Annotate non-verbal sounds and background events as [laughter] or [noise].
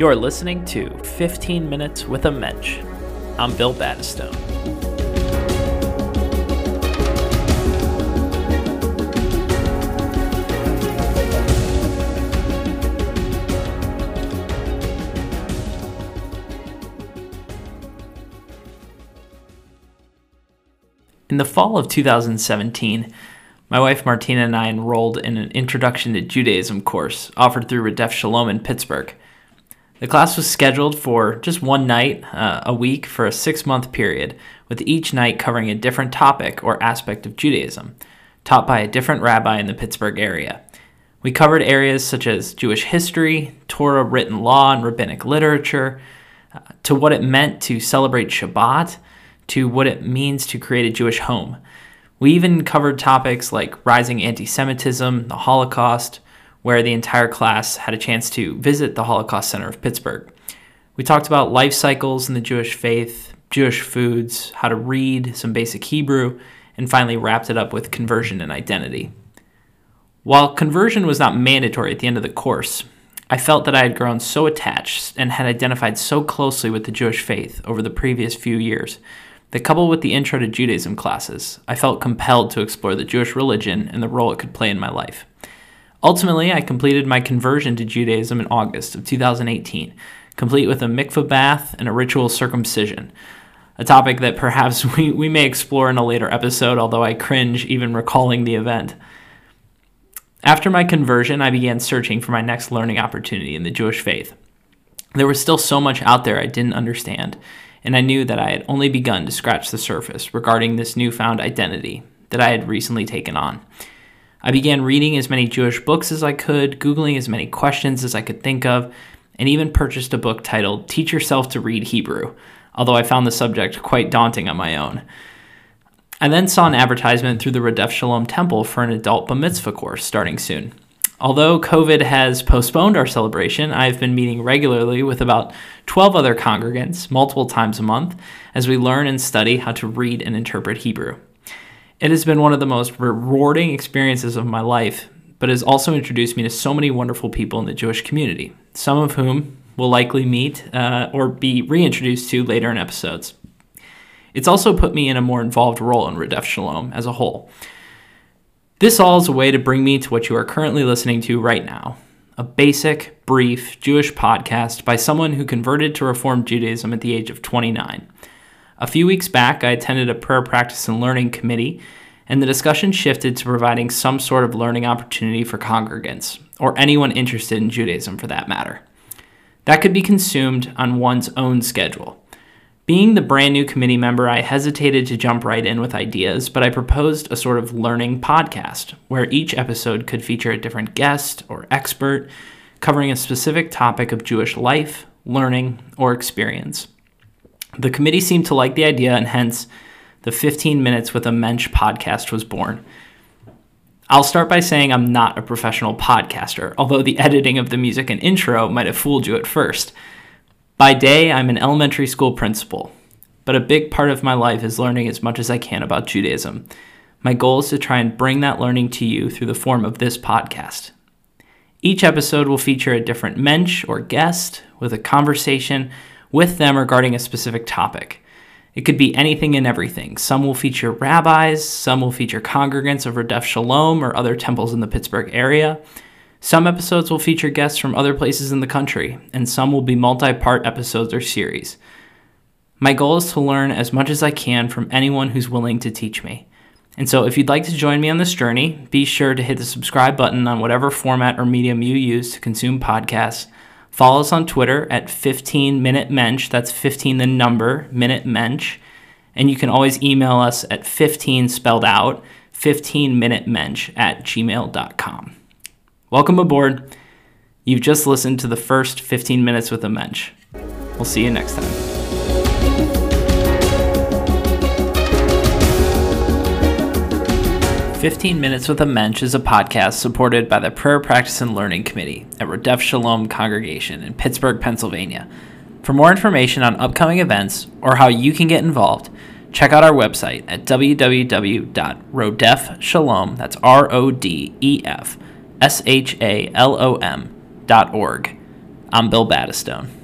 You're listening to 15 Minutes with a Mensch. I'm Bill Battistone. In the fall of 2017, my wife Martina and I enrolled in an Introduction to Judaism course offered through Rodef Shalom in Pittsburgh. The class was scheduled for just one night uh, a week for a six month period, with each night covering a different topic or aspect of Judaism, taught by a different rabbi in the Pittsburgh area. We covered areas such as Jewish history, Torah written law and rabbinic literature, uh, to what it meant to celebrate Shabbat, to what it means to create a Jewish home. We even covered topics like rising anti Semitism, the Holocaust, where the entire class had a chance to visit the Holocaust Center of Pittsburgh. We talked about life cycles in the Jewish faith, Jewish foods, how to read, some basic Hebrew, and finally wrapped it up with conversion and identity. While conversion was not mandatory at the end of the course, I felt that I had grown so attached and had identified so closely with the Jewish faith over the previous few years that coupled with the Intro to Judaism classes, I felt compelled to explore the Jewish religion and the role it could play in my life. Ultimately, I completed my conversion to Judaism in August of 2018, complete with a mikvah bath and a ritual circumcision, a topic that perhaps [laughs] we, we may explore in a later episode, although I cringe even recalling the event. After my conversion, I began searching for my next learning opportunity in the Jewish faith. There was still so much out there I didn't understand, and I knew that I had only begun to scratch the surface regarding this newfound identity that I had recently taken on. I began reading as many Jewish books as I could, Googling as many questions as I could think of, and even purchased a book titled Teach Yourself to Read Hebrew, although I found the subject quite daunting on my own. I then saw an advertisement through the Rodef Shalom Temple for an adult Bar Mitzvah course starting soon. Although COVID has postponed our celebration, I've been meeting regularly with about 12 other congregants multiple times a month as we learn and study how to read and interpret Hebrew. It has been one of the most rewarding experiences of my life, but has also introduced me to so many wonderful people in the Jewish community, some of whom will likely meet uh, or be reintroduced to later in episodes. It's also put me in a more involved role in Rodef Shalom as a whole this all is a way to bring me to what you are currently listening to right now a basic, brief Jewish podcast by someone who converted to Reform Judaism at the age of 29. A few weeks back, I attended a prayer practice and learning committee, and the discussion shifted to providing some sort of learning opportunity for congregants, or anyone interested in Judaism for that matter. That could be consumed on one's own schedule. Being the brand new committee member, I hesitated to jump right in with ideas, but I proposed a sort of learning podcast where each episode could feature a different guest or expert covering a specific topic of Jewish life, learning, or experience. The committee seemed to like the idea, and hence, the 15 Minutes with a Mensch podcast was born. I'll start by saying I'm not a professional podcaster, although the editing of the music and intro might have fooled you at first. By day, I'm an elementary school principal, but a big part of my life is learning as much as I can about Judaism. My goal is to try and bring that learning to you through the form of this podcast. Each episode will feature a different mensch or guest with a conversation with them regarding a specific topic. It could be anything and everything. Some will feature rabbis, some will feature congregants of Rodef Shalom or other temples in the Pittsburgh area. Some episodes will feature guests from other places in the country, and some will be multi part episodes or series. My goal is to learn as much as I can from anyone who's willing to teach me. And so, if you'd like to join me on this journey, be sure to hit the subscribe button on whatever format or medium you use to consume podcasts. Follow us on Twitter at 15 Minute Mensch. That's 15 the number, Minute Mensch. And you can always email us at 15 spelled out, 15 Minute Mensch at gmail.com. Welcome aboard. You've just listened to the first 15 minutes with a mensch. We'll see you next time. Fifteen Minutes with a Mensch is a podcast supported by the Prayer Practice and Learning Committee at Rodef Shalom Congregation in Pittsburgh, Pennsylvania. For more information on upcoming events or how you can get involved, check out our website at www.rodefshalom, that's R O D E F, S H A L O M dot org. I'm Bill Battistone.